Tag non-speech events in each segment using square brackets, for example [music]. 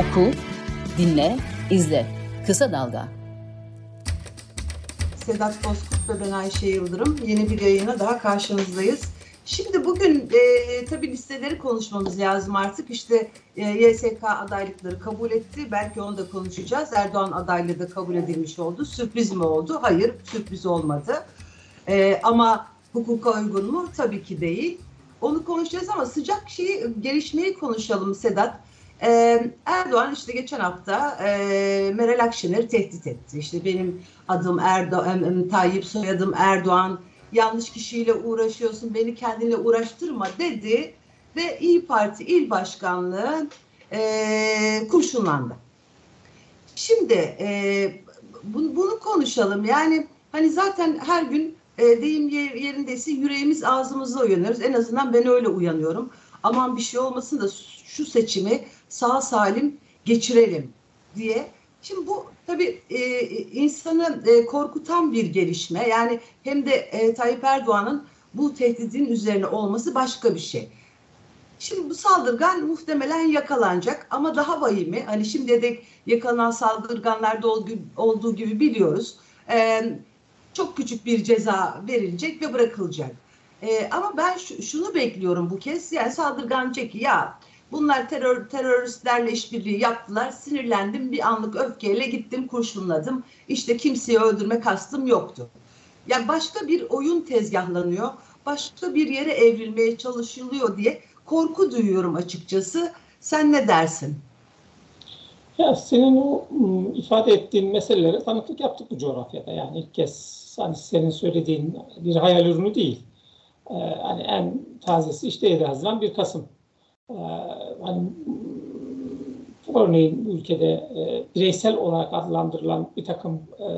Oku, dinle, izle. Kısa Dalga. Sedat Bozkurt ve ben Ayşe Yıldırım. Yeni bir yayına daha karşınızdayız. Şimdi bugün e, tabii listeleri konuşmamız lazım artık. İşte e, YSK adaylıkları kabul etti. Belki onu da konuşacağız. Erdoğan adaylığı da kabul edilmiş oldu. Sürpriz mi oldu? Hayır, sürpriz olmadı. E, ama hukuka uygun mu? Tabii ki değil. Onu konuşacağız ama sıcak şeyi, gelişmeyi konuşalım Sedat. Ee, Erdoğan işte geçen hafta e, Meral Akşener'i tehdit etti. İşte benim adım Erdoğan, Tayyip soyadım Erdoğan, yanlış kişiyle uğraşıyorsun, beni kendinle uğraştırma dedi ve İyi Parti il başkanlığı e, kurşunlandı. Şimdi e, bunu, bunu konuşalım. Yani hani zaten her gün e, deyim yerindeyse yüreğimiz ağzımızda uyanıyoruz. En azından ben öyle uyanıyorum. Aman bir şey olmasın da şu seçimi sağ salim geçirelim diye. Şimdi bu tabii e, insanı e, korkutan bir gelişme. Yani hem de e, Tayyip Erdoğan'ın bu tehdidin üzerine olması başka bir şey. Şimdi bu saldırgan muhtemelen yakalanacak ama daha vahimi hani şimdi de yakalanan saldırganlarda olduğu gibi biliyoruz. E, çok küçük bir ceza verilecek ve bırakılacak. E, ama ben şu, şunu bekliyorum bu kez yani saldırgan çeki ya bunlar terör teröristlerle işbirliği yaptılar sinirlendim bir anlık öfkeyle gittim kurşunladım işte kimseyi öldürme kastım yoktu. Yani başka bir oyun tezgahlanıyor başka bir yere evrilmeye çalışılıyor diye korku duyuyorum açıkçası. Sen ne dersin? Ya senin o ifade ettiğin meselelere tanıklık yaptık bu coğrafyada. Yani ilk kez hani senin söylediğin bir hayal ürünü değil. Ee, hani en tazesi işte 7 Haziran 1 Kasım. Ee, hani örneğin ülkede e, bireysel olarak adlandırılan bir takım e,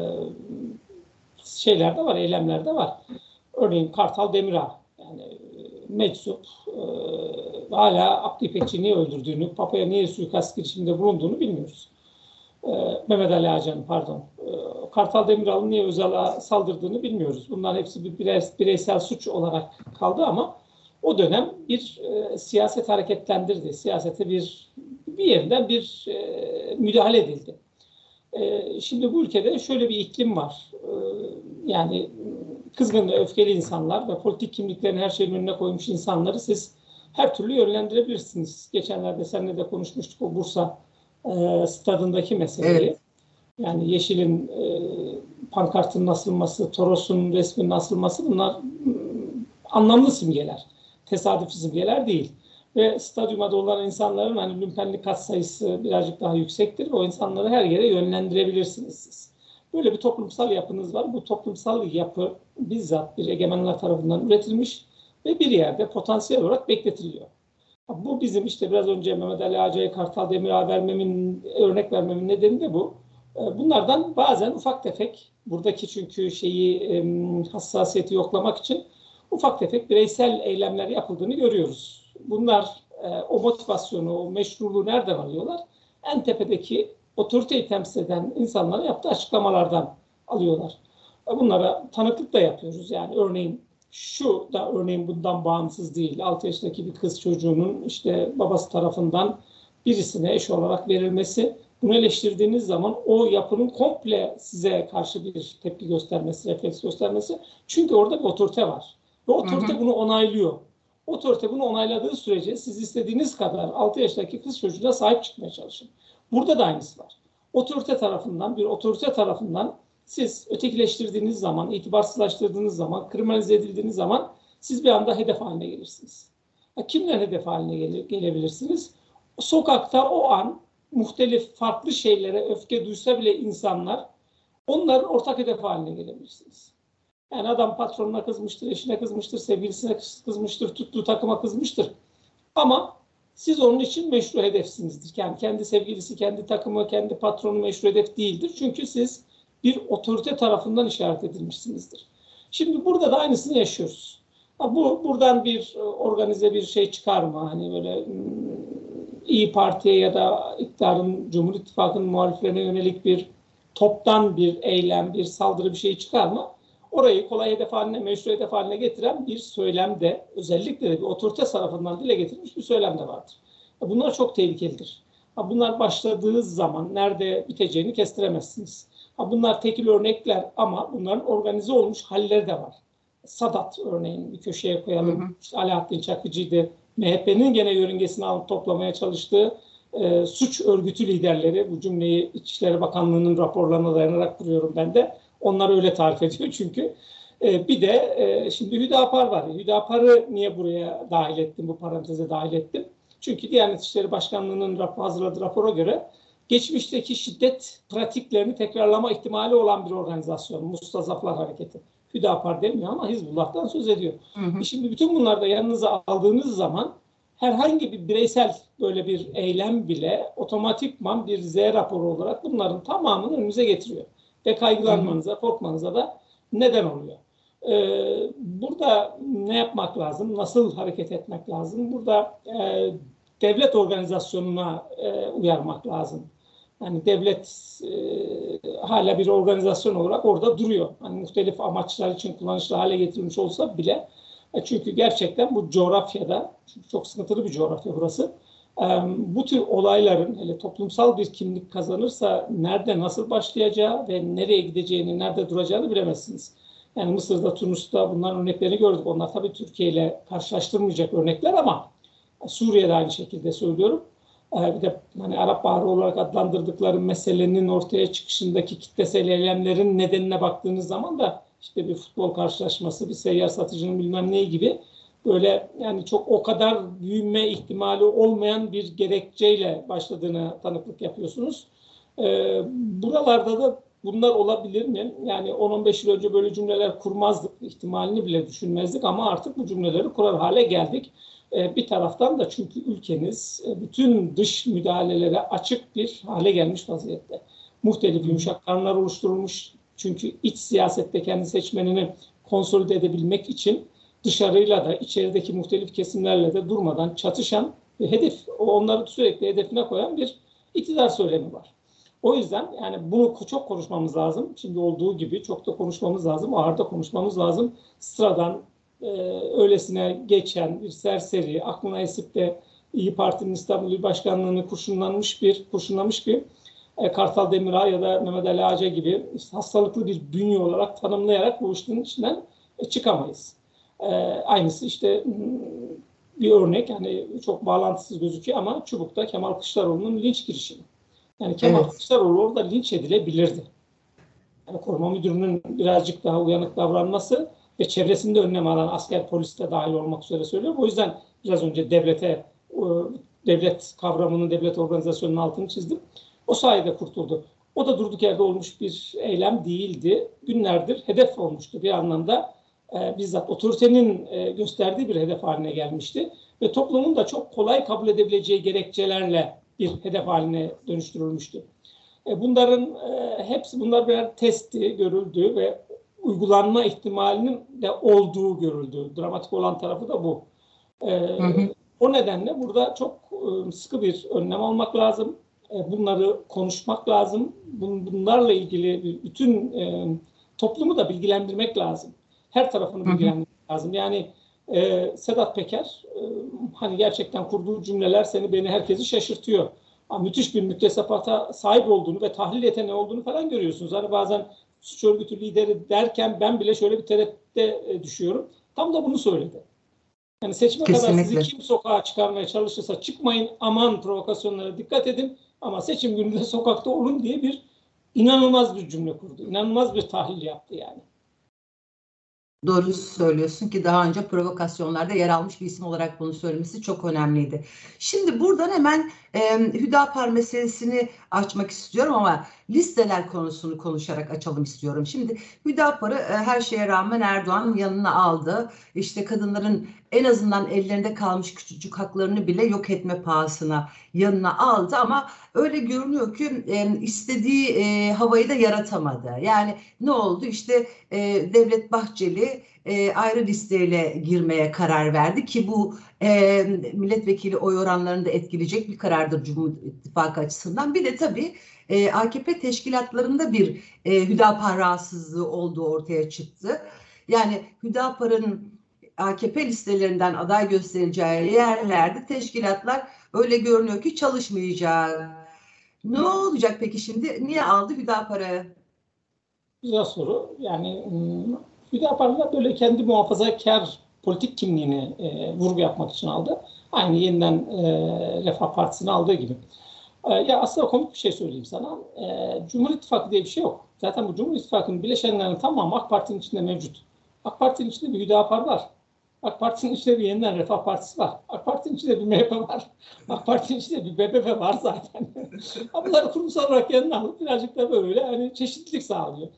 şeyler de var, eylemler de var. Örneğin Kartal Demirağ yani e, meczup e, hala Abdi İpekçi niye öldürdüğünü, Papa'ya niye suikast girişiminde bulunduğunu bilmiyoruz. E, Mehmet Ali Ağcan pardon. Kartal Demiral'ın niye Özal'a saldırdığını bilmiyoruz. Bunların hepsi bir bireysel suç olarak kaldı ama o dönem bir e, siyaset hareketlendirdi. Siyasete bir bir yerinden bir e, müdahale edildi. E, şimdi bu ülkede şöyle bir iklim var. E, yani kızgın ve öfkeli insanlar ve politik kimliklerini her şeyin önüne koymuş insanları siz her türlü yönlendirebilirsiniz. Geçenlerde seninle de konuşmuştuk o Bursa e, stadındaki meseleyi. Evet. Yani Yeşil'in e, pankartının asılması, Toros'un resminin asılması bunlar anlamlı simgeler. Tesadüfi simgeler değil. Ve stadyuma dolanan insanların hani lümpenli kat sayısı birazcık daha yüksektir. O insanları her yere yönlendirebilirsiniz siz. Böyle bir toplumsal yapınız var. Bu toplumsal yapı bizzat bir egemenler tarafından üretilmiş ve bir yerde potansiyel olarak bekletiliyor. Bu bizim işte biraz önce Mehmet Ali Ağaca'ya Kartal Demirağ vermemin, örnek vermemin nedeni de bu. Ee, bunlardan bazen ufak tefek, buradaki çünkü şeyi hassasiyeti yoklamak için ufak tefek bireysel eylemler yapıldığını görüyoruz. Bunlar e, o motivasyonu, o meşruluğu nereden alıyorlar? En tepedeki otoriteyi temsil eden insanlara yaptığı açıklamalardan alıyorlar. Bunlara tanıklık da yapıyoruz. Yani örneğin şu da örneğin bundan bağımsız değil. 6 yaşındaki bir kız çocuğunun işte babası tarafından birisine eş olarak verilmesi bunu eleştirdiğiniz zaman o yapının komple size karşı bir tepki göstermesi, refleks göstermesi. Çünkü orada bir otorite var. Ve otorite hı hı. bunu onaylıyor. Otorite bunu onayladığı sürece siz istediğiniz kadar 6 yaşındaki kız çocuğuna sahip çıkmaya çalışın. Burada da aynısı var. Otorite tarafından, bir otorite tarafından siz ötekileştirdiğiniz zaman, itibarsızlaştırdığınız zaman, kriminalize edildiğiniz zaman siz bir anda hedef haline gelirsiniz. Ya kimden hedef haline gele, gelebilirsiniz? Sokakta o an muhtelif farklı şeylere öfke duysa bile insanlar onların ortak hedef haline gelebilirsiniz. Yani adam patronuna kızmıştır, eşine kızmıştır, sevgilisine kızmıştır, tuttuğu takıma kızmıştır. Ama siz onun için meşru hedefsinizdir. Yani kendi sevgilisi, kendi takımı, kendi patronu meşru hedef değildir. Çünkü siz bir otorite tarafından işaret edilmişsinizdir. Şimdi burada da aynısını yaşıyoruz. Ha, bu buradan bir e, organize bir şey çıkar mı? Hani böyle hmm, İyi Parti'ye ya da iktidarın Cumhur İttifakı'nın muhaliflerine yönelik bir toptan bir eylem, bir saldırı bir şey çıkar mı? Orayı kolay hedef haline, meşru hedef haline getiren bir söylemde özellikle de bir otorite tarafından dile getirilmiş bir söylem de vardır. Bunlar çok tehlikelidir. Bunlar başladığı zaman nerede biteceğini kestiremezsiniz. Bunlar tekil örnekler ama bunların organize olmuş halleri de var. Sadat örneğin bir köşeye koyalım. Hı hı. İşte Alaaddin Çakıcı'ydı. MHP'nin gene yörüngesini alıp toplamaya çalıştığı e, suç örgütü liderleri, bu cümleyi İçişleri Bakanlığı'nın raporlarına dayanarak kuruyorum ben de. Onlar öyle tarif ediyor [laughs] çünkü. E, bir de e, şimdi Hüdapar var. Hüdapar'ı niye buraya dahil ettim, bu paranteze dahil ettim? Çünkü Diyanet İşleri Başkanlığı'nın rapor, hazırladığı rapora göre geçmişteki şiddet pratiklerini tekrarlama ihtimali olan bir organizasyon. Mustazaflar Hareketi. Hüdapar demiyor ama Hizbullah'tan söz ediyor. Hı hı. E şimdi bütün bunları da yanınıza aldığınız zaman herhangi bir bireysel böyle bir eylem bile otomatikman bir Z raporu olarak bunların tamamını önünüze getiriyor. Ve kaygılanmanıza, korkmanıza da neden oluyor. Ee, burada ne yapmak lazım? Nasıl hareket etmek lazım? Burada e, devlet organizasyonuna e, uyarmak lazım. Yani devlet e, hala bir organizasyon olarak orada duruyor. Hani muhtelif amaçlar için kullanışlı hale getirilmiş olsa bile e, çünkü gerçekten bu coğrafyada çok sıkıntılı bir coğrafya burası. E, bu tür olayların hele toplumsal bir kimlik kazanırsa nerede nasıl başlayacağı ve nereye gideceğini, nerede duracağını bilemezsiniz. Yani Mısır'da, Tunus'ta bunların örneklerini gördük. Onlar tabii Türkiye ile karşılaştırmayacak örnekler ama Suriye'de aynı şekilde söylüyorum. Bir de hani Arap Baharı olarak adlandırdıkları meselenin ortaya çıkışındaki kitlesel eylemlerin nedenine baktığınız zaman da işte bir futbol karşılaşması, bir seyyar satıcının bilmem neyi gibi böyle yani çok o kadar büyüme ihtimali olmayan bir gerekçeyle başladığını tanıklık yapıyorsunuz. Ee, buralarda da bunlar olabilir mi? Yani 10-15 yıl önce böyle cümleler kurmazdık, ihtimalini bile düşünmezdik ama artık bu cümleleri kurar hale geldik. Ee, bir taraftan da çünkü ülkeniz e, bütün dış müdahalelere açık bir hale gelmiş vaziyette. Muhtelif yumuşak kanunlar oluşturulmuş. Çünkü iç siyasette kendi seçmenini konsolide edebilmek için dışarıyla da içerideki muhtelif kesimlerle de durmadan çatışan ve hedef onları sürekli hedefine koyan bir iktidar söylemi var. O yüzden yani bunu çok konuşmamız lazım. Şimdi olduğu gibi çok da konuşmamız lazım. Ağırda konuşmamız lazım. Sıradan e, öylesine geçen bir serseri, aklına esip de İyi Parti'nin İstanbul İl Başkanlığı'nı kurşunlanmış bir, kurşunlamış bir e, Kartal Demirağ ya da Mehmet Ali Ağaca gibi hastalıklı bir bünye olarak tanımlayarak bu işin içinden e, çıkamayız. E, aynısı işte bir örnek yani çok bağlantısız gözüküyor ama Çubuk'ta Kemal Kılıçdaroğlu'nun linç girişimi. Yani Kemal evet. Kılıçdaroğlu orada linç edilebilirdi. Yani koruma müdürünün birazcık daha uyanık davranması ve çevresinde önlem alan asker polis de dahil olmak üzere söylüyorum. O yüzden biraz önce devlete devlet kavramının, devlet organizasyonunun altını çizdim. O sayede kurtuldu. O da durduk yerde olmuş bir eylem değildi. Günlerdir hedef olmuştu bir anlamda. E, bizzat otoritenin e, gösterdiği bir hedef haline gelmişti. Ve toplumun da çok kolay kabul edebileceği gerekçelerle bir hedef haline dönüştürülmüştü. E, bunların e, hepsi bunlar birer testi görüldü ve uygulanma ihtimalinin de olduğu görüldü. Dramatik olan tarafı da bu. E, hı hı. O nedenle burada çok e, sıkı bir önlem almak lazım. E, bunları konuşmak lazım. Bunlarla ilgili bütün e, toplumu da bilgilendirmek lazım. Her tarafını bilgilendirmek hı hı. lazım. Yani e, Sedat Peker e, hani gerçekten kurduğu cümleler seni beni herkesi şaşırtıyor. Ha, müthiş bir müktesebata sahip olduğunu ve tahlil yeteneği olduğunu falan görüyorsunuz. Hani bazen suç örgütü lideri derken ben bile şöyle bir tereddütte e, düşüyorum. Tam da bunu söyledi. Yani seçime Kesinlikle. kadar sizi kim sokağa çıkarmaya çalışırsa çıkmayın aman provokasyonlara dikkat edin ama seçim gününde sokakta olun diye bir inanılmaz bir cümle kurdu. İnanılmaz bir tahlil yaptı yani. Doğru söylüyorsun ki daha önce provokasyonlarda yer almış bir isim olarak bunu söylemesi çok önemliydi. Şimdi buradan hemen e, Hüdapar meselesini açmak istiyorum ama listeler konusunu konuşarak açalım istiyorum. Şimdi Hüdapar'ı e, her şeye rağmen Erdoğan yanına aldı. İşte kadınların en azından ellerinde kalmış küçücük haklarını bile yok etme pahasına yanına aldı ama öyle görünüyor ki e, istediği e, havayı da yaratamadı. Yani ne oldu? İşte e, Devlet Bahçeli e, ayrı listeyle girmeye karar verdi ki bu e, milletvekili oy oranlarını da etkileyecek bir karardır Cumhur İttifakı açısından. Bir de tabii e, AKP teşkilatlarında bir e, Hüdapar rahatsızlığı olduğu ortaya çıktı. Yani Hüdapar'ın AKP listelerinden aday göstereceği yerlerde teşkilatlar öyle görünüyor ki çalışmayacak. Ne olacak peki şimdi? Niye aldı Hüdapar'ı? Güzel soru. Yani hmm, Hüdapar'da böyle kendi muhafazakar politik kimliğini e, vurgu yapmak için aldı. Aynı yeniden e, Refah Partisi'ni aldığı gibi. E, ya aslında komik bir şey söyleyeyim sana. E, Cumhur İttifakı diye bir şey yok. Zaten bu Cumhur İttifakı'nın bileşenlerinin tamamı AK Parti'nin içinde mevcut. AK Parti'nin içinde bir Hüdapar var. AK Parti'nin içinde bir yeniden Refah Partisi var. AK Parti'nin içinde bir MHP var. AK Parti'nin içinde bir BBP var zaten. [laughs] Bunları kurumsal olarak yanına alıp birazcık da böyle hani çeşitlilik sağlıyor.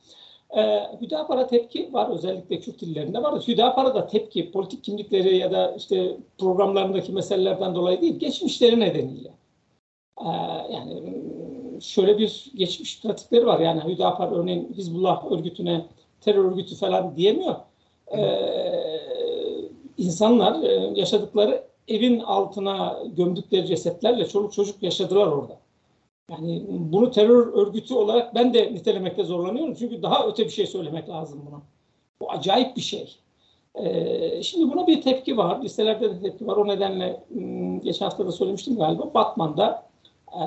Ee, Hüdapar'a tepki var özellikle Kürt illerinde var. Hüdapar'a da tepki politik kimlikleri ya da işte programlarındaki meselelerden dolayı değil geçmişleri nedeniyle. Ee, yani şöyle bir geçmiş pratikleri var. Yani Hüdapar örneğin Hizbullah örgütüne terör örgütü falan diyemiyor. Ee, insanlar e, yaşadıkları evin altına gömdükleri cesetlerle çoluk çocuk yaşadılar orada. Yani bunu terör örgütü olarak ben de nitelemekte zorlanıyorum. Çünkü daha öte bir şey söylemek lazım buna. Bu acayip bir şey. Ee, şimdi buna bir tepki var. Listelerde de tepki var. O nedenle hmm, geçen hafta da söylemiştim galiba. Batman'da e,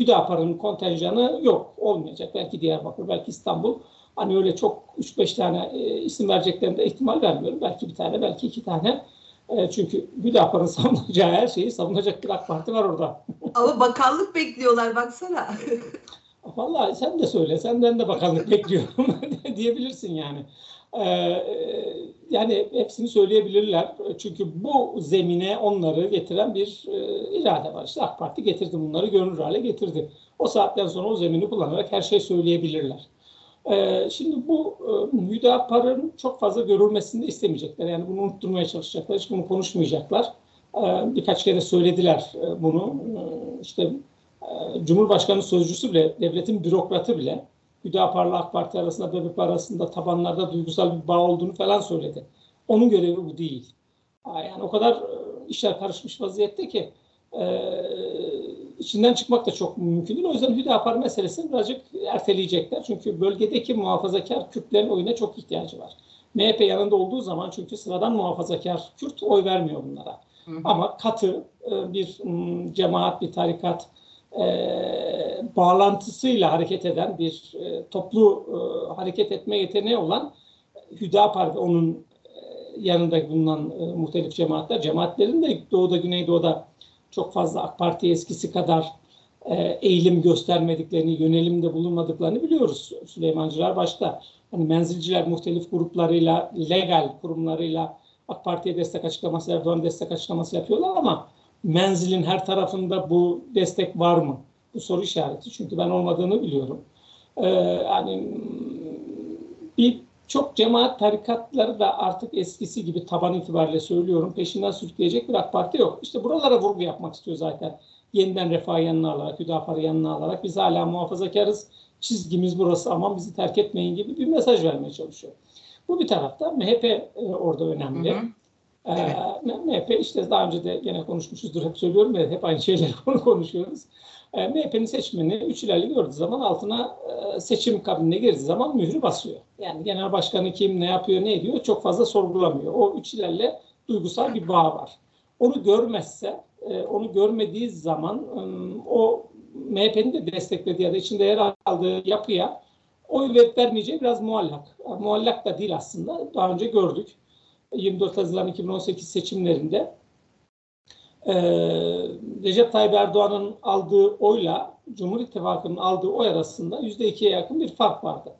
Hüdapar'ın kontenjanı yok. Olmayacak. Belki Diyarbakır, belki İstanbul. Hani öyle çok 3-5 tane e, isim vereceklerinde ihtimal vermiyorum. Belki bir tane, belki iki tane. E, çünkü Hüdapar'ın [laughs] savunacağı her şeyi savunacak bir AK Parti var orada. [laughs] Ama bakanlık bekliyorlar baksana. Vallahi sen de söyle, senden de bakanlık [laughs] bekliyorum diyebilirsin yani. Ee, yani hepsini söyleyebilirler. Çünkü bu zemine onları getiren bir e, irade var. İşte AK Parti getirdi bunları, görünür hale getirdi. O saatten sonra o zemini kullanarak her şey söyleyebilirler. Ee, şimdi bu e, Hüdapar'ın çok fazla görülmesini de istemeyecekler. Yani bunu unutturmaya çalışacaklar. Hiç bunu konuşmayacaklar. Ee, birkaç kere söylediler e, bunu. Ee, işte e, Cumhurbaşkanı sözcüsü bile, devletin bürokratı bile Hüdapar'la AK Parti arasında, BBP arasında tabanlarda duygusal bir bağ olduğunu falan söyledi. Onun görevi bu değil. Yani o kadar işler karışmış vaziyette ki içinden çıkmak da çok mümkün değil. O yüzden Hüdapar meselesini birazcık erteleyecekler. Çünkü bölgedeki muhafazakar Kürtlerin oyuna çok ihtiyacı var. MHP yanında olduğu zaman çünkü sıradan muhafazakar Kürt oy vermiyor bunlara. Hı hı. Ama katı e, bir cemaat, bir tarikat e, bağlantısıyla hareket eden bir e, toplu hareket etme yeteneği olan Hüdapar ve onun yanında bulunan muhtelif cemaatler, cemaatlerin de doğuda, güneydoğuda çok fazla AK Parti eskisi kadar e, eğilim göstermediklerini, yönelimde bulunmadıklarını biliyoruz. Süleymancılar başta. Hani menzilciler muhtelif gruplarıyla, legal kurumlarıyla AK Parti'ye destek açıklaması, Erdoğan destek açıklaması yapıyorlar ama menzilin her tarafında bu destek var mı? Bu soru işareti. Çünkü ben olmadığını biliyorum. Ee, yani bir çok cemaat tarikatları da artık eskisi gibi taban itibariyle söylüyorum peşinden sürükleyecek bir AK Parti yok. İşte buralara vurgu yapmak istiyor zaten. Yeniden refah yanına alarak, Hüdapar'ı yanına alarak biz hala muhafazakarız. Çizgimiz burası aman bizi terk etmeyin gibi bir mesaj vermeye çalışıyor. Bu bir tarafta MHP e, orada önemli. Hı hı. Ee, MHP işte daha önce de gene konuşmuşuzdur hep söylüyorum ve hep aynı şeyleri [laughs] konuşuyoruz. E, MHP'nin seçmeni 3 ilerli gördüğü zaman altına e, seçim kabinine girdiği zaman mührü basıyor. Yani genel başkanı kim, ne yapıyor, ne ediyor çok fazla sorgulamıyor. O 3 ilerle duygusal bir bağ var. Onu görmezse, e, onu görmediği zaman o MHP'nin de desteklediği ya da içinde yer aldığı yapıya oy vermeyeceği biraz muallak. Muallak da değil aslında. Daha önce gördük. 24 Haziran 2018 seçimlerinde e, Recep Tayyip Erdoğan'ın aldığı oyla Cumhur İttifakı'nın aldığı oy arasında %2'ye yakın bir fark vardı.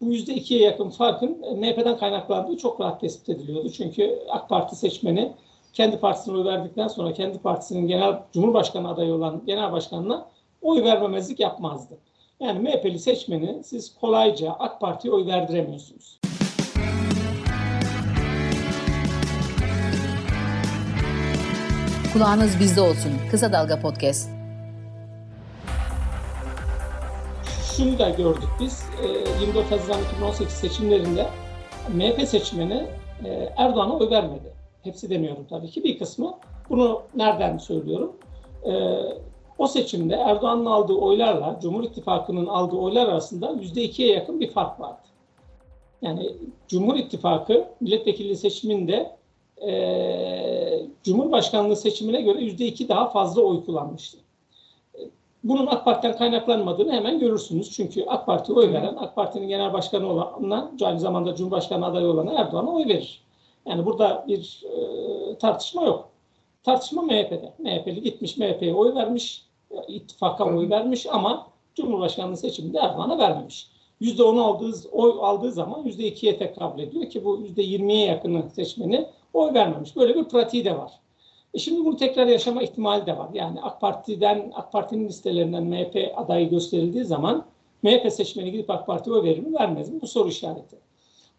Bu %2'ye yakın farkın MHP'den kaynaklandığı çok rahat tespit ediliyordu. Çünkü AK Parti seçmeni kendi partisine oy verdikten sonra kendi partisinin genel Cumhurbaşkanı adayı olan genel başkanına oy vermemezlik yapmazdı. Yani MHP'li seçmeni siz kolayca AK Parti'ye oy verdiremiyorsunuz. Kulağınız bizde olsun. Kısa Dalga Podcast. Şunu da gördük biz. 24 e, Haziran 2018 seçimlerinde MHP seçmeni e, Erdoğan'a oy vermedi. Hepsi demiyorum tabii ki. Bir kısmı. Bunu nereden söylüyorum? E, o seçimde Erdoğan'ın aldığı oylarla Cumhur İttifakı'nın aldığı oylar arasında %2'ye yakın bir fark vardı. Yani Cumhur İttifakı milletvekili seçiminde e, Cumhurbaşkanlığı seçimine göre yüzde iki daha fazla oy kullanmıştı. E, bunun AK Parti'den kaynaklanmadığını hemen görürsünüz. Çünkü AK Parti'ye oy veren, AK Parti'nin genel başkanı olan, aynı zamanda Cumhurbaşkanı adayı olan Erdoğan'a oy verir. Yani burada bir e, tartışma yok. Tartışma MHP'de. MHP'li gitmiş MHP'ye oy vermiş, ittifaka oy vermiş ama Cumhurbaşkanlığı seçiminde Erdoğan'a vermemiş. %10 aldığı, oy aldığı zaman %2'ye tekabül ediyor ki bu %20'ye yakını seçmeni oy vermemiş. Böyle bir pratiği de var. E şimdi bunu tekrar yaşama ihtimali de var. Yani AK Parti'den, AK Parti'nin listelerinden MHP adayı gösterildiği zaman MHP seçmeni gidip AK Parti'ye oy verir mi vermez mi? Bu soru işareti.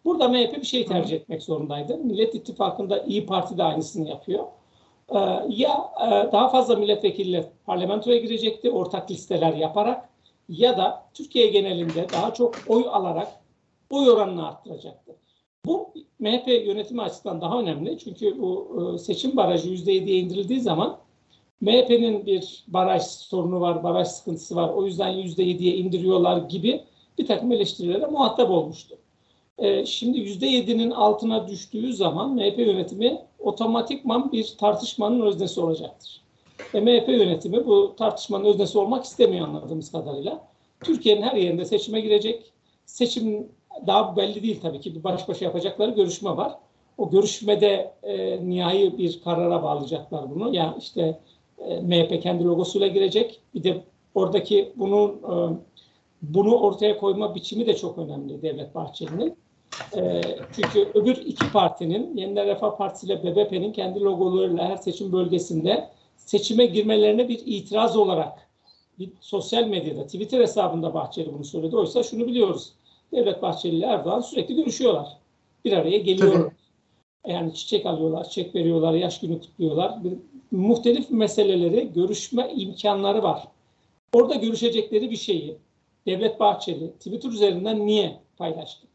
Burada MHP bir şey tercih etmek zorundaydı. Millet İttifakı'nda İyi Parti de aynısını yapıyor. Ee, ya e, daha fazla milletvekiliyle parlamentoya girecekti ortak listeler yaparak ya da Türkiye genelinde daha çok oy alarak oy oranını arttıracaktı. Bu MHP yönetimi açısından daha önemli. Çünkü bu e, seçim barajı %7'ye indirildiği zaman MHP'nin bir baraj sorunu var, baraj sıkıntısı var. O yüzden %7'ye indiriyorlar gibi bir takım eleştirilere muhatap olmuştu. E, şimdi %7'nin altına düştüğü zaman MHP yönetimi otomatikman bir tartışmanın öznesi olacaktır. Ve MHP yönetimi bu tartışmanın öznesi olmak istemiyor anladığımız kadarıyla. Türkiye'nin her yerinde seçime girecek. Seçim daha belli değil tabii ki. Bir baş başa yapacakları görüşme var. O görüşmede e, nihai bir karara bağlayacaklar bunu. Yani işte e, MHP kendi logosuyla girecek. Bir de oradaki bunun e, bunu ortaya koyma biçimi de çok önemli Devlet Bahçeli'nin. E, çünkü öbür iki partinin, Yeniden Refah Partisi ile BBP'nin kendi logolarıyla her seçim bölgesinde seçime girmelerine bir itiraz olarak bir sosyal medyada, Twitter hesabında Bahçeli bunu söyledi. Oysa şunu biliyoruz. Devlet Bahçeli ile Erdoğan sürekli görüşüyorlar. Bir araya geliyorlar. Yani çiçek alıyorlar, çiçek veriyorlar, yaş günü kutluyorlar. Bir, muhtelif meseleleri görüşme imkanları var. Orada görüşecekleri bir şeyi Devlet Bahçeli Twitter üzerinden niye paylaştı?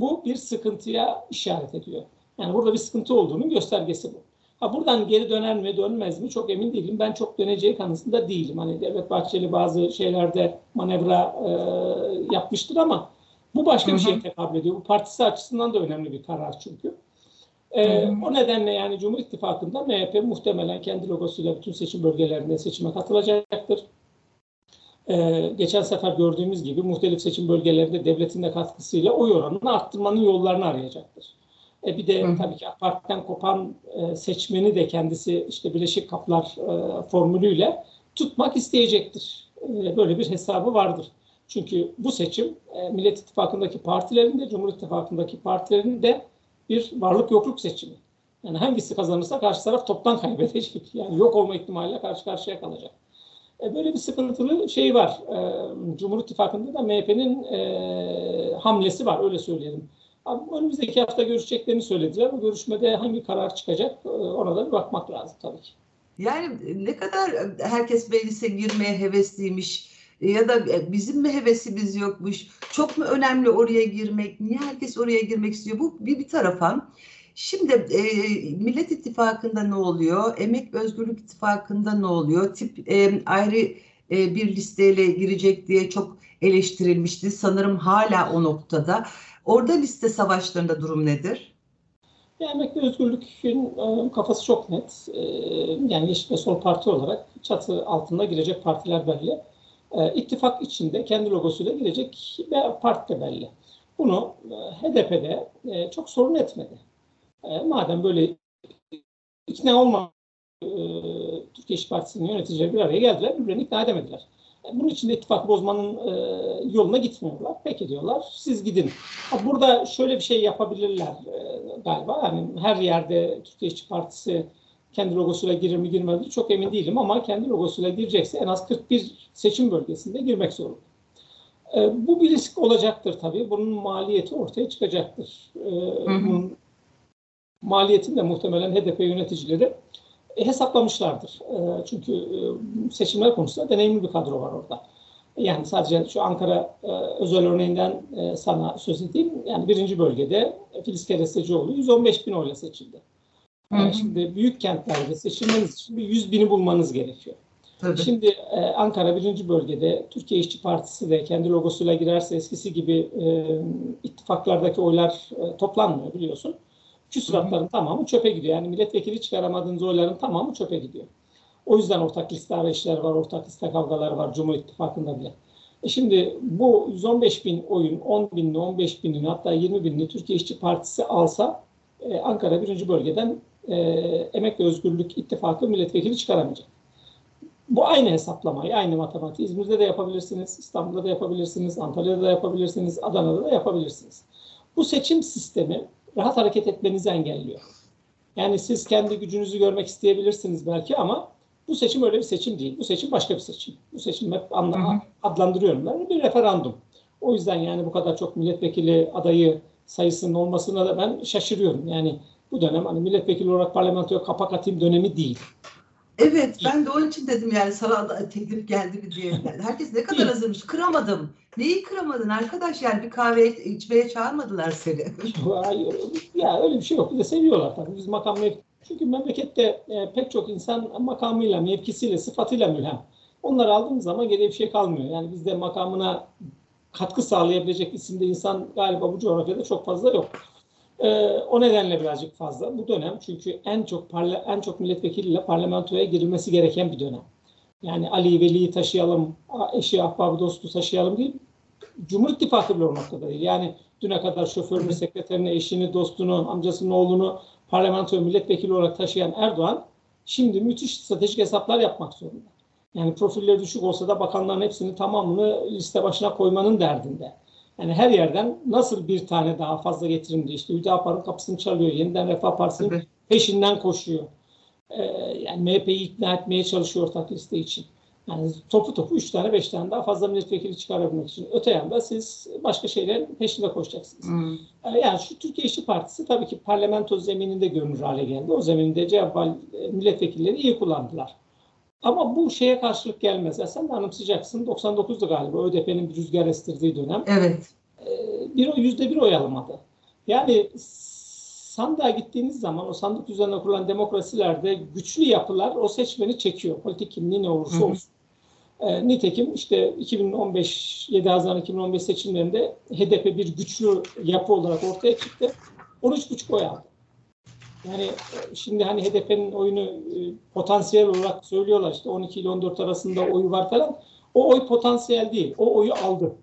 Bu bir sıkıntıya işaret ediyor. Yani burada bir sıkıntı olduğunun göstergesi bu. Ha buradan geri döner mi dönmez mi çok emin değilim. Ben çok döneceği kanısında değilim. Hani Devlet Bahçeli bazı şeylerde manevra e, yapmıştır ama bu başka bir şeye tekabül ediyor. Bu partisi açısından da önemli bir karar çünkü. E, o nedenle yani Cumhur İttifakı'nda MHP muhtemelen kendi logosuyla bütün seçim bölgelerinde seçime katılacaktır. Ee, geçen sefer gördüğümüz gibi muhtelif seçim bölgelerinde devletin de katkısıyla oy oranını arttırmanın yollarını arayacaktır. E bir de Hı. tabii ki AK Parti'den kopan e, seçmeni de kendisi işte Birleşik Kaplar e, formülüyle tutmak isteyecektir. E, böyle bir hesabı vardır. Çünkü bu seçim e, Millet İttifakı'ndaki partilerin de Cumhur İttifakı'ndaki partilerin de bir varlık yokluk seçimi. Yani hangisi kazanırsa karşı taraf toptan kaybedecek. [laughs] Yani yok olma ihtimaliyle karşı karşıya kalacak. E, böyle bir sıkıntılı şey var. E, Cumhur İttifakı'nda da MHP'nin e, hamlesi var öyle söyleyelim. Abi, önümüzdeki hafta görüşeceklerini söylediler. Bu görüşmede hangi karar çıkacak e, ona da bir bakmak lazım tabii ki. Yani ne kadar herkes meclise girmeye hevesliymiş ya da bizim mi hevesimiz yokmuş? Çok mu önemli oraya girmek? Niye herkes oraya girmek istiyor? Bu bir, bir tarafa. Şimdi e, Millet İttifakı'nda ne oluyor? Emek Özgürlük İttifakı'nda ne oluyor? Tip e, ayrı e, bir listeyle girecek diye çok eleştirilmişti. Sanırım hala o noktada. Orada liste savaşlarında durum nedir? Emek ve Özgürlük'ün e, kafası çok net. E, yani Yeşil ve Sol Parti olarak çatı altında girecek partiler belli. E, ittifak içinde kendi logosuyla girecek ve parti de belli. Bunu e, HDP'de e, çok sorun etmedi. E, madem böyle ikna olma e, Türkiye İş Partisi'nin yöneticileri bir araya geldiler, birbirlerini ikna edemediler. Bunun için de ittifak bozmanın yoluna gitmiyorlar. Peki diyorlar, siz gidin. Burada şöyle bir şey yapabilirler galiba. Yani her yerde Türkiye İşçi Partisi kendi logosuyla girir mi girmez mi çok emin değilim ama kendi logosuyla girecekse en az 41 seçim bölgesinde girmek zorunda. E, bu bir risk olacaktır tabii. Bunun maliyeti ortaya çıkacaktır. E, Bunun maliyetini de muhtemelen HDP yöneticileri e, hesaplamışlardır. E, çünkü e, seçimler konusunda deneyimli bir kadro var orada. Yani sadece şu Ankara e, özel örneğinden e, sana söz edeyim. Yani birinci bölgede Filiz Kerestecioğlu 115 bin oyla seçildi. Hı hı. Şimdi büyük kentlerde seçilmeniz için bir 100 bini bulmanız gerekiyor. Tabii. Şimdi e, Ankara birinci bölgede Türkiye İşçi Partisi de kendi logosuyla girerse eskisi gibi e, ittifaklardaki oylar e, toplanmıyor biliyorsun. Küsuratların tamamı çöpe gidiyor. Yani milletvekili çıkaramadığınız oyların tamamı çöpe gidiyor. O yüzden ortak liste arayışları var, ortak liste kavgaları var Cumhur İttifakı'nda bile. E şimdi bu 115 bin oyun 10 binini, 15 binini hatta 20 binini Türkiye İşçi Partisi alsa e, Ankara birinci bölgeden e, Emek ve Özgürlük İttifakı milletvekili çıkaramayacak. Bu aynı hesaplamayı, aynı matematiği İzmir'de de yapabilirsiniz, İstanbul'da da yapabilirsiniz, Antalya'da da yapabilirsiniz, Adana'da da yapabilirsiniz. Bu seçim sistemi rahat hareket etmenizi engelliyor. Yani siz kendi gücünüzü görmek isteyebilirsiniz belki ama bu seçim öyle bir seçim değil. Bu seçim başka bir seçim. Bu seçim hep anla, adlandırıyorum ben. Bir referandum. O yüzden yani bu kadar çok milletvekili adayı sayısının olmasına da ben şaşırıyorum. Yani bu dönem hani milletvekili olarak parlamentoya kapak atayım dönemi değil. Evet ben de onun için dedim yani sana teklif geldi mi diye. Herkes ne kadar hazırmış. Kıramadım. Neyi kıramadın arkadaş yani bir kahve içmeye çağırmadılar seni. [laughs] Hayır, ya öyle bir şey yok. Bir de seviyorlar tabii. Biz makam mev- Çünkü memlekette e, pek çok insan makamıyla, mevkisiyle, sıfatıyla mülhem. Onları aldığımız zaman geriye bir şey kalmıyor. Yani bizde makamına katkı sağlayabilecek isimde insan galiba bu coğrafyada çok fazla yok. Ee, o nedenle birazcık fazla bu dönem çünkü en çok parla, en çok milletvekiliyle parlamentoya girilmesi gereken bir dönem. Yani Ali Veli'yi taşıyalım, eşi ahbabı dostu taşıyalım değil. Cumhur İttifakı bile o noktada değil. Yani düne kadar şoförünü, sekreterini, eşini, dostunu, amcasının oğlunu parlamentoya milletvekili olarak taşıyan Erdoğan şimdi müthiş stratejik hesaplar yapmak zorunda. Yani profilleri düşük olsa da bakanların hepsini tamamını liste başına koymanın derdinde. Yani her yerden nasıl bir tane daha fazla getirim diye işte Hüdapar'ın kapısını çalıyor. Yeniden Refah Partisi'nin Evet. peşinden koşuyor. Ee, yani MHP'yi ikna etmeye çalışıyor ortak liste için. Yani topu topu 3 tane 5 tane daha fazla milletvekili çıkarabilmek için. Öte yanda siz başka şeylerin peşinde koşacaksınız. Hmm. Ee, Yani şu Türkiye İşçi Partisi tabii ki parlamento zemininde görünür hale geldi. O zeminde CHP milletvekilleri iyi kullandılar. Ama bu şeye karşılık gelmez. Ya sen de anımsayacaksın. 99'da galiba ÖDP'nin bir rüzgar estirdiği dönem. Evet. Bir o yüzde bir oy alamadı. Yani sandığa gittiğiniz zaman o sandık üzerine kurulan demokrasilerde güçlü yapılar o seçmeni çekiyor. Politik kimliği ne olursa Hı hı. olsun. E, nitekim işte 2015 7 Haziran 2015 seçimlerinde HDP bir güçlü yapı olarak ortaya çıktı. 13,5 oy aldı. Yani e, şimdi hani HDP'nin oyunu e, potansiyel olarak söylüyorlar işte 12 ile 14 arasında oyu var falan. O oy potansiyel değil. O oyu aldı.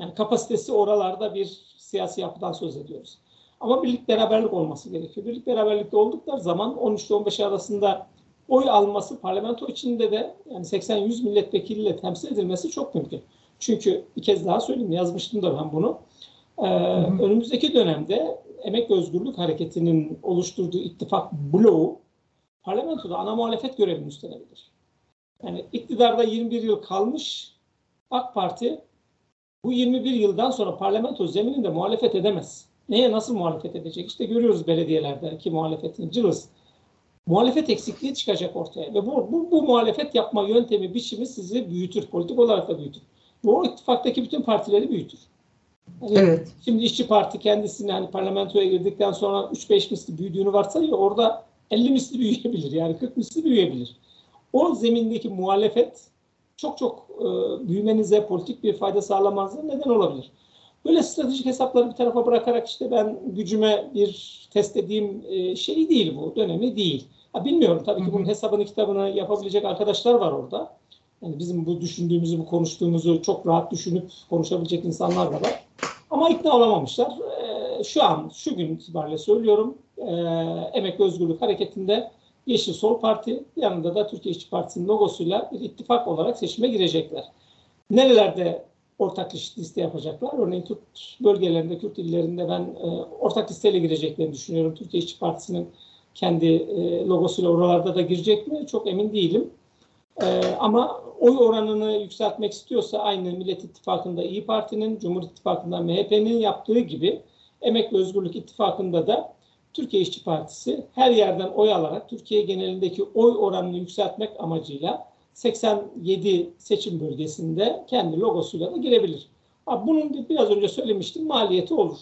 Yani kapasitesi oralarda bir siyasi yapıdan söz ediyoruz. Ama birlik beraberlik olması gerekiyor. Birlik beraberlikte oldukları zaman 13 ile 15 arasında oy alması parlamento içinde de yani 80-100 milletvekiliyle temsil edilmesi çok mümkün. Çünkü bir kez daha söyleyeyim yazmıştım da ben bunu. Ee, hı. önümüzdeki dönemde Emek Özgürlük Hareketi'nin oluşturduğu ittifak bloğu parlamentoda ana muhalefet görevini üstlenebilir. Yani iktidarda 21 yıl kalmış AK Parti bu 21 yıldan sonra parlamento zemininde muhalefet edemez. Neye nasıl muhalefet edecek? İşte görüyoruz belediyelerdeki muhalefetin cılız. Muhalefet eksikliği çıkacak ortaya ve bu, bu, bu muhalefet yapma yöntemi, biçimi sizi büyütür, politik olarak da büyütür. Bu ittifaktaki bütün partileri büyütür. Evet. Şimdi İşçi Parti kendisini hani parlamentoya girdikten sonra 3-5 misli büyüdüğünü varsayıyor. Orada 50 misli büyüyebilir. Yani 40 misli büyüyebilir. O zemindeki muhalefet çok çok e, büyümenize politik bir fayda sağlamanıza neden olabilir. Böyle stratejik hesapları bir tarafa bırakarak işte ben gücüme bir test edeyim e, şey değil bu. Dönemi değil. Ha, bilmiyorum tabii ki bunun hesabını kitabını yapabilecek arkadaşlar var orada. Yani bizim bu düşündüğümüzü, bu konuştuğumuzu çok rahat düşünüp konuşabilecek insanlar da var. Ama ikna olamamışlar. Ee, şu an, şu gün itibariyle söylüyorum. Ee, Emek Özgürlük Hareketi'nde Yeşil Sol Parti, yanında da Türkiye İşçi Partisi'nin logosuyla bir ittifak olarak seçime girecekler. Nerelerde ortak liste yapacaklar? Örneğin Kürt bölgelerinde, Kürt illerinde ben e, ortak listeyle gireceklerini düşünüyorum. Türkiye İşçi Partisi'nin kendi e, logosuyla oralarda da girecek mi? Çok emin değilim. Ee, ama oy oranını yükseltmek istiyorsa aynı Millet İttifakı'nda İyi Parti'nin, Cumhur İttifakı'nda MHP'nin yaptığı gibi Emek ve Özgürlük İttifakı'nda da Türkiye İşçi Partisi her yerden oy alarak Türkiye genelindeki oy oranını yükseltmek amacıyla 87 seçim bölgesinde kendi logosuyla da girebilir. Ha, bunun bir- biraz önce söylemiştim maliyeti olur.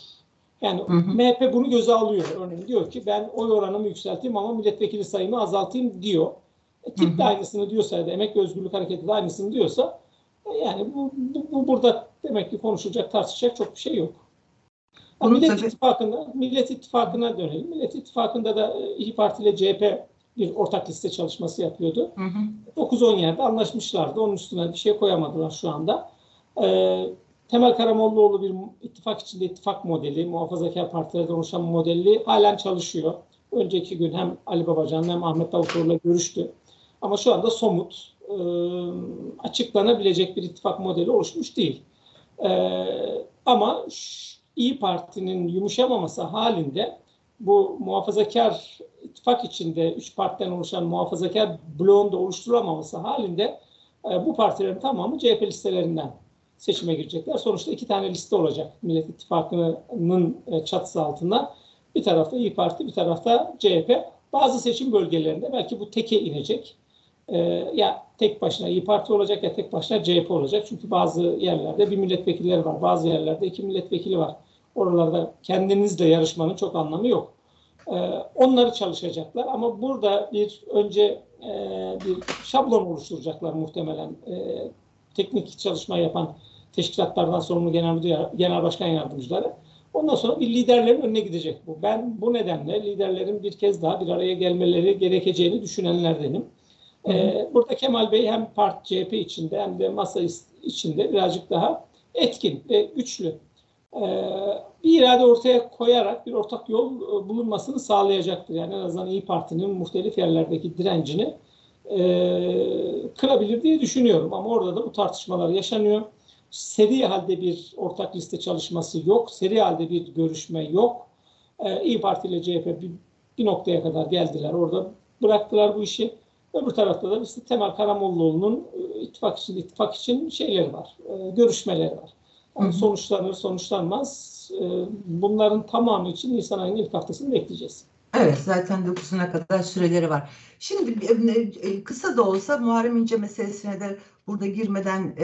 Yani Hı hı. MHP bunu göze alıyor. Örneğin diyor ki ben oy oranımı yükselteyim ama milletvekili sayımı azaltayım diyor. E, tip de aynısını diyorsa ya da Emek ve Özgürlük Hareketi de aynısını diyorsa e, yani bu, bu, bu burada demek ki konuşulacak, tartışacak çok bir şey yok. Ha, Millet İttifakı'na, Millet İttifakı'na dönelim. Millet İttifakı'nda da e, İyi Parti ile CHP bir ortak liste çalışması yapıyordu. 9-10 yerde anlaşmışlardı. Onun üstüne bir şey koyamadılar şu anda. Ee, Temel Karamollaoğlu bir ittifak içinde ittifak modeli, muhafazakar partilerden oluşan modeli halen çalışıyor. Önceki gün hem Ali Babacan hem Ahmet Davutoğlu'yla görüştü. Ama şu anda somut, e, açıklanabilecek bir ittifak modeli oluşmuş değil. E, ama İyi Parti'nin yumuşamaması halinde bu muhafazakar ittifak içinde üç partiden oluşan muhafazakar bloğun da oluşturulamaması halinde e, bu partilerin tamamı CHP listelerinden seçime girecekler. Sonuçta iki tane liste olacak Millet İttifakı'nın e, çatısı altında. Bir tarafta İyi Parti, bir tarafta CHP. Bazı seçim bölgelerinde belki bu teke inecek. Ee, ya tek başına İyi Parti olacak ya tek başına CHP olacak. Çünkü bazı yerlerde bir milletvekilleri var, bazı yerlerde iki milletvekili var. Oralarda kendinizle yarışmanın çok anlamı yok. Ee, onları çalışacaklar ama burada bir önce e, bir şablon oluşturacaklar muhtemelen. E, teknik çalışma yapan teşkilatlardan sorumlu genel, genel başkan yardımcıları. Ondan sonra bir liderlerin önüne gidecek bu. Ben bu nedenle liderlerin bir kez daha bir araya gelmeleri gerekeceğini düşünenlerdenim. Ee, burada Kemal Bey hem Part CHP içinde hem de masa içinde birazcık daha etkin ve güçlü ee, bir irade ortaya koyarak bir ortak yol e, bulunmasını sağlayacaktır. Yani en azından İyi Parti'nin muhtelif yerlerdeki direncini e, kırabilir diye düşünüyorum. Ama orada da bu tartışmalar yaşanıyor. Seri halde bir ortak liste çalışması yok. Seri halde bir görüşme yok. Ee, İyi Parti ile CHP bir, bir noktaya kadar geldiler. Orada bıraktılar bu işi. Öbür tarafta da işte Temel Karamollaoğlu'nun e, ittifak için ittifak için şeyleri var, e, görüşmeleri var. Yani sonuçlanır, sonuçlanmaz. E, bunların tamamı için Nisan ayının ilk haftasını bekleyeceğiz. Evet zaten 9'una kadar süreleri var. Şimdi kısa da olsa Muharrem İnce meselesine de burada girmeden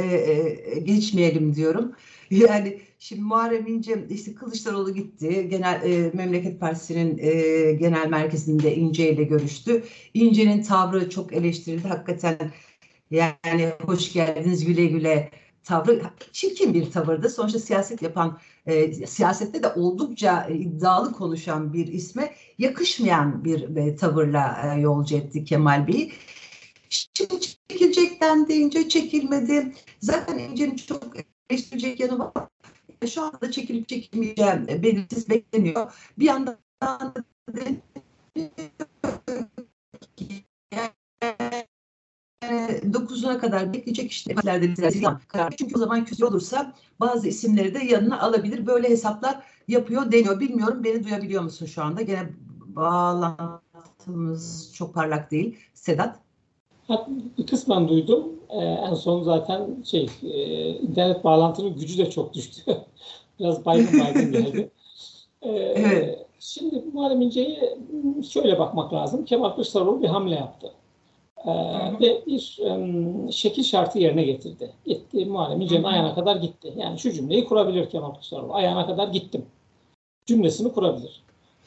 geçmeyelim diyorum. [laughs] Yani şimdi Muharrem İnce işte Kılıçdaroğlu gitti. Genel e, Memleket Partisi'nin e, genel merkezinde İnce ile görüştü. İnce'nin tavrı çok eleştirildi. Hakikaten yani hoş geldiniz güle güle tavrı çirkin bir tavırdı. Sonuçta siyaset yapan, e, siyasette de oldukça iddialı konuşan bir isme yakışmayan bir e, tavırla e, yolcu etti Kemal Bey. Şimdi çekilecekten deyince çekilmedi. Zaten İnce'nin çok eleştirecek yanı var. Şu anda çekilip çekilmeyeceği belirsiz bekleniyor. Bir yandan [laughs] dokuzuna kadar bekleyecek işte karar. Çünkü o zaman küsur olursa bazı isimleri de yanına alabilir. Böyle hesaplar yapıyor deniyor. Bilmiyorum beni duyabiliyor musun şu anda? Gene bağlantımız çok parlak değil. Sedat? Kısmen duydum. Ee, en son zaten şey e, internet bağlantının gücü de çok düştü. [laughs] Biraz baygın baygın [laughs] geldi. Ee, evet. Şimdi Muharrem İnce'ye şöyle bakmak lazım. Kemal Kılıçdaroğlu bir hamle yaptı. Ee, ve bir um, şekil şartı yerine getirdi. Gitti Muharrem İnce'nin ayağına kadar gitti. Yani şu cümleyi kurabilir Kemal Kılıçdaroğlu. Ayağına kadar gittim. Cümlesini kurabilir.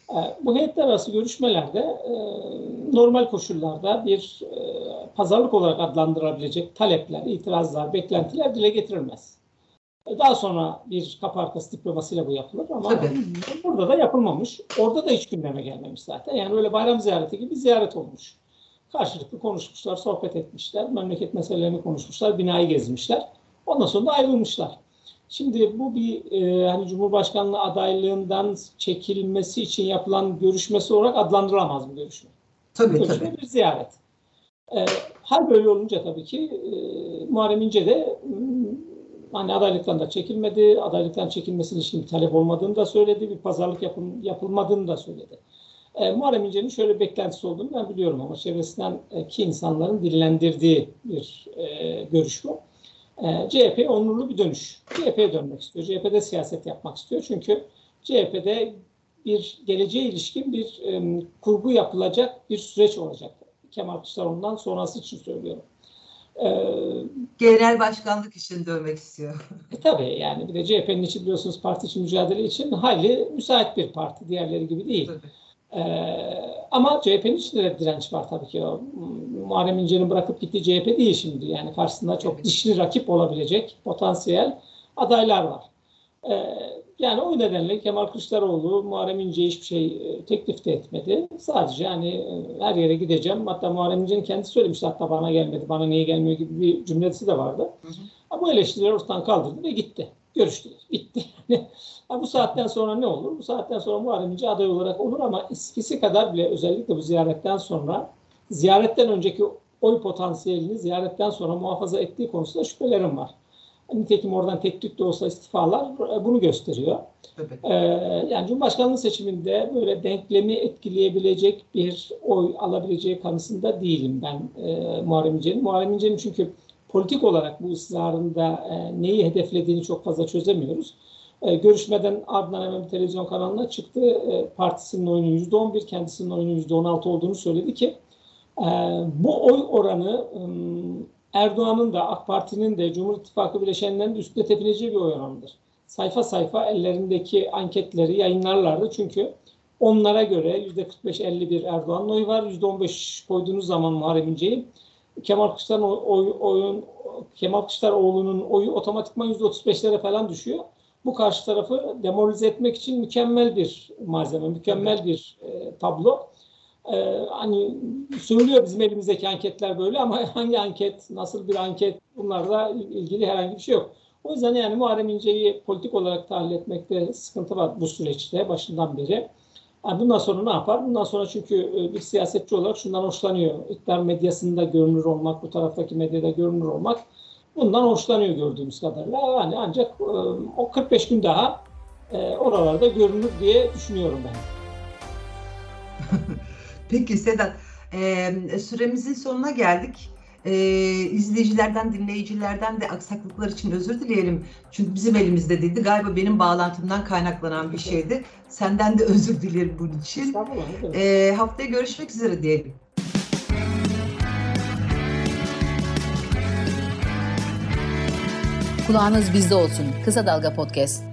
Ee, bu heyetler arası görüşmelerde e, normal koşullarda bir e, pazarlık olarak adlandırılabilecek talepler, itirazlar, beklentiler dile getirilmez. E, daha sonra bir kapı arkası diplomasıyla bu yapılır ama Tabii. burada da yapılmamış. Orada da hiç gündeme gelmemiş zaten. Yani öyle bayram ziyareti gibi ziyaret olmuş. Karşılıklı konuşmuşlar, sohbet etmişler, memleket meselelerini konuşmuşlar, binayı gezmişler. Ondan sonra da ayrılmışlar. Şimdi bu bir e, hani Cumhurbaşkanlığı adaylığından çekilmesi için yapılan görüşmesi olarak adlandırılamaz bu görüşme. Tabii görüşme tabii. bir ziyaret. E, hal böyle olunca tabii ki e, Muharrem İnce de hani adaylıktan da çekilmedi. Adaylıktan çekilmesinin için talep olmadığını da söyledi. Bir pazarlık yapıl, yapılmadığını da söyledi. E, Muharrem İnce'nin şöyle beklentisi olduğunu ben biliyorum ama çevresinden e, ki insanların dillendirdiği bir e, görüş bu. E, CHP onurlu bir dönüş. CHP'ye dönmek istiyor. CHP'de siyaset yapmak istiyor. Çünkü CHP'de bir geleceğe ilişkin bir e, kurgu yapılacak bir süreç olacak. Kemal Kılıçdaroğlu'ndan sonrası için söylüyorum. Ee, Genel başkanlık için dönmek istiyor. E, tabii yani bir de CHP'nin içi biliyorsunuz parti için mücadele için hayli müsait bir parti. Diğerleri gibi değil. Ee, ama CHP'nin içinde de direnç var tabii ki. O, Muharrem İnce'nin bırakıp gittiği CHP değil şimdi. Yani karşısında çok dişli rakip olabilecek potansiyel adaylar var. Ee, yani o nedenle Kemal Kılıçdaroğlu Muharrem İnce'ye hiçbir şey e, teklif de etmedi. Sadece yani e, her yere gideceğim. Hatta Muharrem İnce'nin kendisi söylemişti hatta bana gelmedi, bana niye gelmiyor gibi bir cümlesi de vardı. Hı hı. Bu eleştiriler ortadan kaldırdı ve gitti. Görüştüler. Bitti. bu saatten sonra ne olur? Bu saatten sonra Muharrem İnce aday olarak olur ama eskisi kadar bile özellikle bu ziyaretten sonra ziyaretten önceki oy potansiyelini ziyaretten sonra muhafaza ettiği konusunda şüphelerim var. Nitekim oradan tek tük de olsa istifalar e, bunu gösteriyor. Evet. Ee, yani Cumhurbaşkanlığı seçiminde böyle denklemi etkileyebilecek bir oy alabileceği kanısında değilim ben e, Muharrem İnce'nin. Muharrem İnce'nin çünkü politik olarak bu ısrarında e, neyi hedeflediğini çok fazla çözemiyoruz. E, görüşmeden ardından hemen bir televizyon kanalına çıktı. E, partisinin oyunu %11, kendisinin oyunu %16 olduğunu söyledi ki e, bu oy oranı Erdoğan'ın da AK Parti'nin de Cumhur İttifakı bileşenlerinin de üstüne tepineceği bir oy oranıdır. Sayfa sayfa ellerindeki anketleri yayınlarlardı. Çünkü onlara göre %45-51 Erdoğan'ın oyu var. %15 koyduğunuz zaman Muharrem İnce'yi Kemal Kılıçdaroğlu'nun oy, Kemal Kılıçdaroğlu'nun oyu otomatikman %35'lere falan düşüyor. Bu karşı tarafı demoralize etmek için mükemmel bir malzeme, mükemmel bir e, tablo. Ee, hani söylüyor bizim elimizdeki anketler böyle ama [laughs] hangi anket, nasıl bir anket bunlarla ilgili herhangi bir şey yok. O yüzden yani Muharrem İnce'yi politik olarak tahlil etmekte sıkıntı var bu süreçte başından beri. Bundan sonra ne yapar? Bundan sonra çünkü e, bir siyasetçi olarak şundan hoşlanıyor. İktidar medyasında görünür olmak, bu taraftaki medyada görünür olmak bundan hoşlanıyor gördüğümüz kadarıyla. Yani ancak e, o 45 gün daha e, oralarda görünür diye düşünüyorum ben. [laughs] Peki Sedat, süremizin sonuna geldik. E, izleyicilerden, dinleyicilerden de aksaklıklar için özür dileyelim. Çünkü bizim elimizde değildi. Galiba benim bağlantımdan kaynaklanan bir şeydi. Senden de özür dilerim bunun için. E, haftaya görüşmek üzere diyelim. Kulağınız bizde olsun. Kısa Dalga Podcast.